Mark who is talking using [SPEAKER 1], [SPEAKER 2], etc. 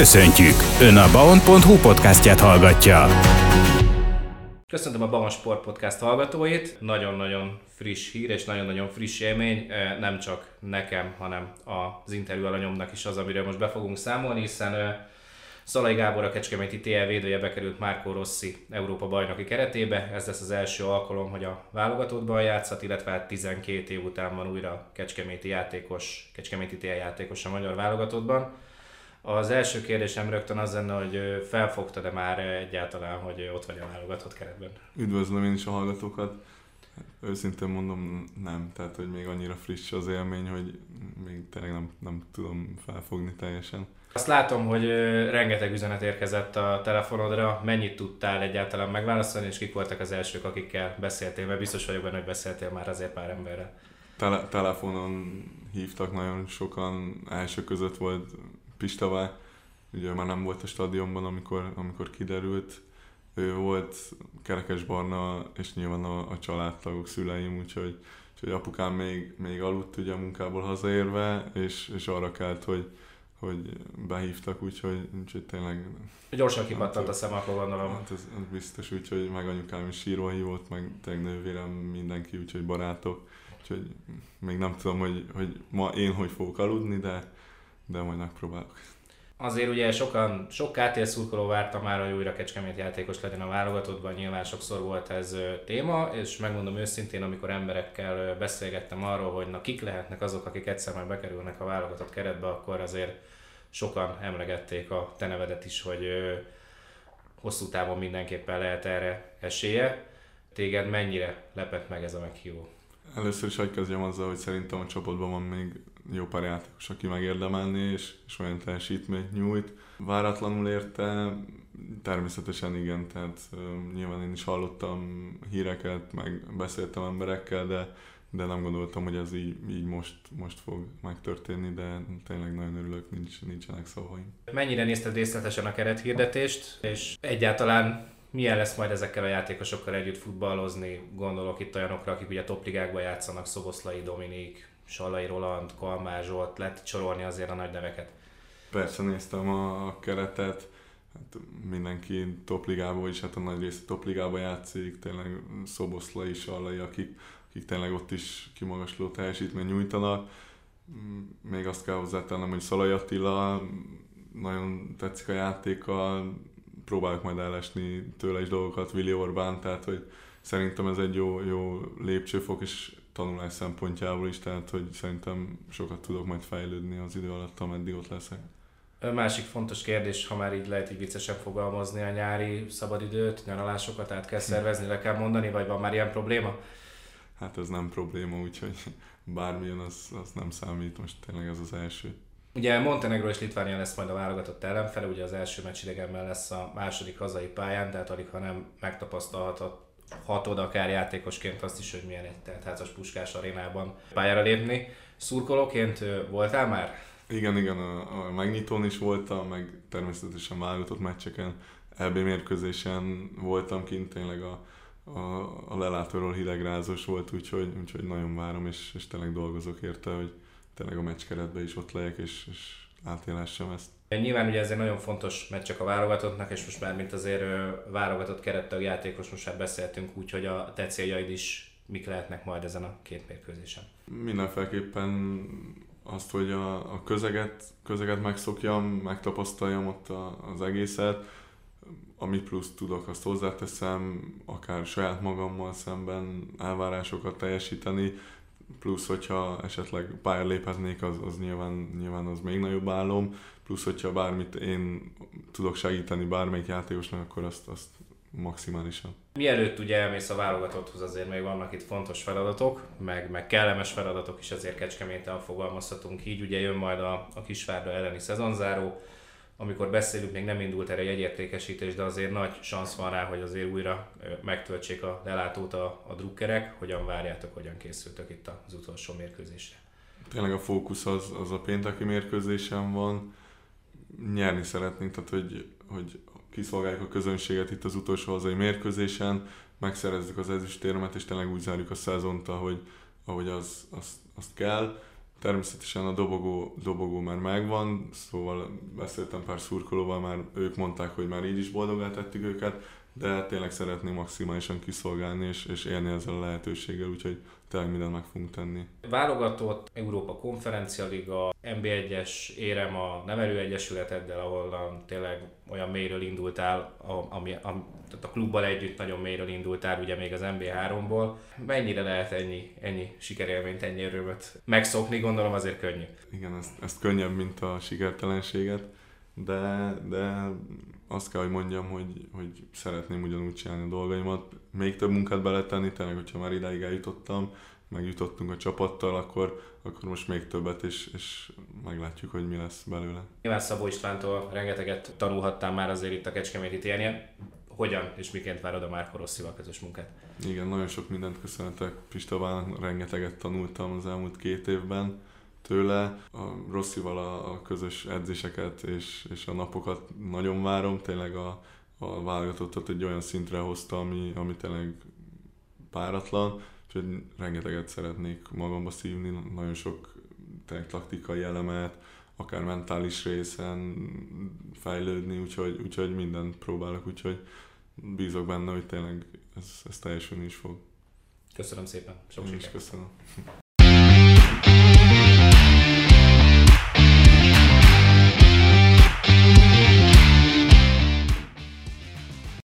[SPEAKER 1] Köszöntjük! Ön a baon.hu podcastját hallgatja.
[SPEAKER 2] Köszöntöm a Baon Sport Podcast hallgatóit. Nagyon-nagyon friss hír és nagyon-nagyon friss élmény, nem csak nekem, hanem az interjú alanyomnak is az, amiről most be fogunk számolni, hiszen Szalai Gábor, a Kecskeméti TL védője bekerült Márkó Rossi Európa bajnoki keretébe. Ez lesz az első alkalom, hogy a válogatottban játszhat, illetve 12 hát év után van újra Kecskeméti játékos, Kecskeméti TL játékos a magyar válogatottban. Az első kérdésem rögtön az lenne, hogy felfogtad-e már egyáltalán, hogy ott vagy a válogatott keretben?
[SPEAKER 3] Üdvözlöm én is a hallgatókat. Őszintén mondom, nem. Tehát, hogy még annyira friss az élmény, hogy még tényleg nem, nem tudom felfogni teljesen.
[SPEAKER 2] Azt látom, hogy rengeteg üzenet érkezett a telefonodra. Mennyit tudtál egyáltalán megválaszolni, és kik voltak az elsők, akikkel beszéltél? Mert biztos vagyok benne, hogy beszéltél már azért pár emberrel.
[SPEAKER 3] Tele- telefonon hívtak nagyon sokan, első között volt Pistavá, ugye már nem volt a stadionban, amikor, amikor kiderült. Ő volt Kerekes Barna, és nyilván a, a családtagok, szüleim, úgyhogy, úgyhogy apukám még, még aludt ugye a munkából hazaérve, és, és arra kelt, hogy, hogy behívtak, úgyhogy, úgyhogy tényleg...
[SPEAKER 2] Gyorsan kipattant a szem, akkor gondolom.
[SPEAKER 3] Hát ez, ez biztos, úgyhogy meg anyukám is sírva hívott, meg tényleg nővérem, mindenki, úgyhogy barátok. Úgyhogy még nem tudom, hogy, hogy ma én hogy fogok aludni, de, de majd megpróbálok.
[SPEAKER 2] Azért ugye sokan, sok KTL szurkoló várta már, hogy újra Kecskemét játékos legyen a válogatottban, nyilván sokszor volt ez téma, és megmondom őszintén, amikor emberekkel beszélgettem arról, hogy na kik lehetnek azok, akik egyszer majd bekerülnek a válogatott keretbe, akkor azért sokan emlegették a te nevedet is, hogy hosszú távon mindenképpen lehet erre esélye. Téged mennyire lepett meg ez a meghívó?
[SPEAKER 3] Először is hogy kezdjem azzal, hogy szerintem a csapatban van még jó pár játékos, aki megérdemelni, és, és olyan teljesítményt nyújt. Váratlanul érte, természetesen igen, tehát nyilván én is hallottam híreket, meg beszéltem emberekkel, de, de nem gondoltam, hogy ez így, így most, most fog megtörténni, de tényleg nagyon örülök, nincs, nincsenek szavaim.
[SPEAKER 2] Mennyire nézted részletesen a kerethirdetést, és egyáltalán milyen lesz majd ezekkel a játékosokkal együtt futballozni? Gondolok itt olyanokra, akik ugye topligákban játszanak, Szoboszlai Dominik, Salai Roland, Kalmár Zsolt, lehet csorolni azért a nagy neveket.
[SPEAKER 3] Persze néztem a keretet, hát mindenki topligából is, hát a nagy része topligába játszik, tényleg Szoboszlai, Salai, akik, akik tényleg ott is kimagasló teljesítmény nyújtanak. Még azt kell hozzátennem, hogy Szalai Attila nagyon tetszik a játéka, próbálok majd elesni tőle is dolgokat, Willi Orbán, tehát hogy szerintem ez egy jó, jó lépcsőfok, és tanulás szempontjából is, tehát hogy szerintem sokat tudok majd fejlődni az idő alatt, ameddig ott leszek.
[SPEAKER 2] Másik fontos kérdés, ha már így lehet így viccesen fogalmazni a nyári szabadidőt, nyaralásokat át kell szervezni, le kell mondani, vagy van már ilyen probléma?
[SPEAKER 3] Hát ez nem probléma, úgyhogy bármilyen az, az nem számít, most tényleg ez az első.
[SPEAKER 2] Ugye Montenegro és Litvánia lesz majd a válogatott ellenfele, ugye az első meccs idegenben lesz a második hazai pályán, tehát alig ha nem megtapasztalhatott hatod akár játékosként azt is, hogy milyen egy teltházas puskás arénában pályára lépni. Szurkolóként voltál már?
[SPEAKER 3] Igen, igen, a, a megnyitón is voltam, meg természetesen válogatott meccseken, EB mérkőzésen voltam kint, tényleg a, a, a lelátóról hidegrázós volt, úgyhogy, úgyhogy nagyon várom, és, és tényleg dolgozok érte, hogy tényleg a meccs keretben is ott legyek, és, és átélhessem ezt.
[SPEAKER 2] Nyilván ugye ez egy nagyon fontos meccsek a válogatottnak, és most már mint azért válogatott kerettag játékos, most már beszéltünk úgy, hogy a te céljaid is mik lehetnek majd ezen a két mérkőzésen.
[SPEAKER 3] Mindenféleképpen azt, hogy a, a közeget, közeget megszokjam, megtapasztaljam ott a, az egészet, amit plusz tudok, azt hozzáteszem, akár saját magammal szemben elvárásokat teljesíteni, plusz hogyha esetleg pályára léphetnék, az, az nyilván, nyilván az még nagyobb álom, plusz hogyha bármit én tudok segíteni bármelyik játékosnak, akkor azt, azt maximálisan.
[SPEAKER 2] Mielőtt ugye elmész a válogatotthoz, azért még vannak itt fontos feladatok, meg, meg kellemes feladatok is azért Kecskeméten fogalmazhatunk így. Ugye jön majd a, a Kisvárda elleni szezonzáró, amikor beszélünk, még nem indult erre egy egyértékesítés, de azért nagy szansz van rá, hogy azért újra megtöltsék a lelátót a, a drukkerek. Hogyan várjátok, hogyan készültök itt az utolsó mérkőzésre?
[SPEAKER 3] Tényleg a fókusz az, az a pénteki mérkőzésen van. Nyerni szeretnénk, tehát hogy, hogy kiszolgáljuk a közönséget itt az utolsó hazai mérkőzésen, megszerezzük az ezüstérmet, és tényleg úgy zárjuk a szezont, ahogy, ahogy az, az, azt kell Természetesen a dobogó, dobogó már megvan, szóval beszéltem pár szurkolóval, már ők mondták, hogy már így is boldogá tettük őket, de tényleg szeretném maximálisan kiszolgálni és, és élni ezzel a lehetőséggel, úgyhogy tényleg mindent meg fogunk tenni.
[SPEAKER 2] Válogatott, Európa Konferencia Liga, NB1-es érem a Nevelő Egyesületeddel, ahol tényleg olyan mélyről indultál, ami, ami, tehát a klubbal együtt nagyon mélyről indultál, ugye még az NB3-ból. Mennyire lehet ennyi, ennyi sikerélményt, ennyi örömöt megszokni, gondolom azért könnyű.
[SPEAKER 3] Igen, ezt, ezt könnyebb, mint a sikertelenséget, de, de azt kell, hogy mondjam, hogy, hogy szeretném ugyanúgy csinálni a dolgaimat. Még több munkát beletenni, tényleg, hogyha már idáig eljutottam, megjutottunk a csapattal, akkor, akkor most még többet, és, és meglátjuk, hogy mi lesz belőle.
[SPEAKER 2] Nyilván Szabó Istvántól rengeteget tanulhattál már azért itt a Kecskeméti térnél. Hogyan és miként várod a Márko Rosszival közös munkát?
[SPEAKER 3] Igen, nagyon sok mindent köszönhetek Pistabán, rengeteget tanultam az elmúlt két évben tőle. A Rosszival a, a közös edzéseket és, és a napokat nagyon várom, tényleg a, a válogatottat egy olyan szintre hozta, ami, ami tényleg páratlan, úgyhogy rengeteget szeretnék magamba szívni, nagyon sok tényleg taktikai elemet, akár mentális részen fejlődni, úgyhogy, úgyhogy mindent próbálok, úgyhogy bízok benne, hogy tényleg ez, ez teljesülni is fog.
[SPEAKER 2] Köszönöm szépen, sok sikert!
[SPEAKER 3] köszönöm.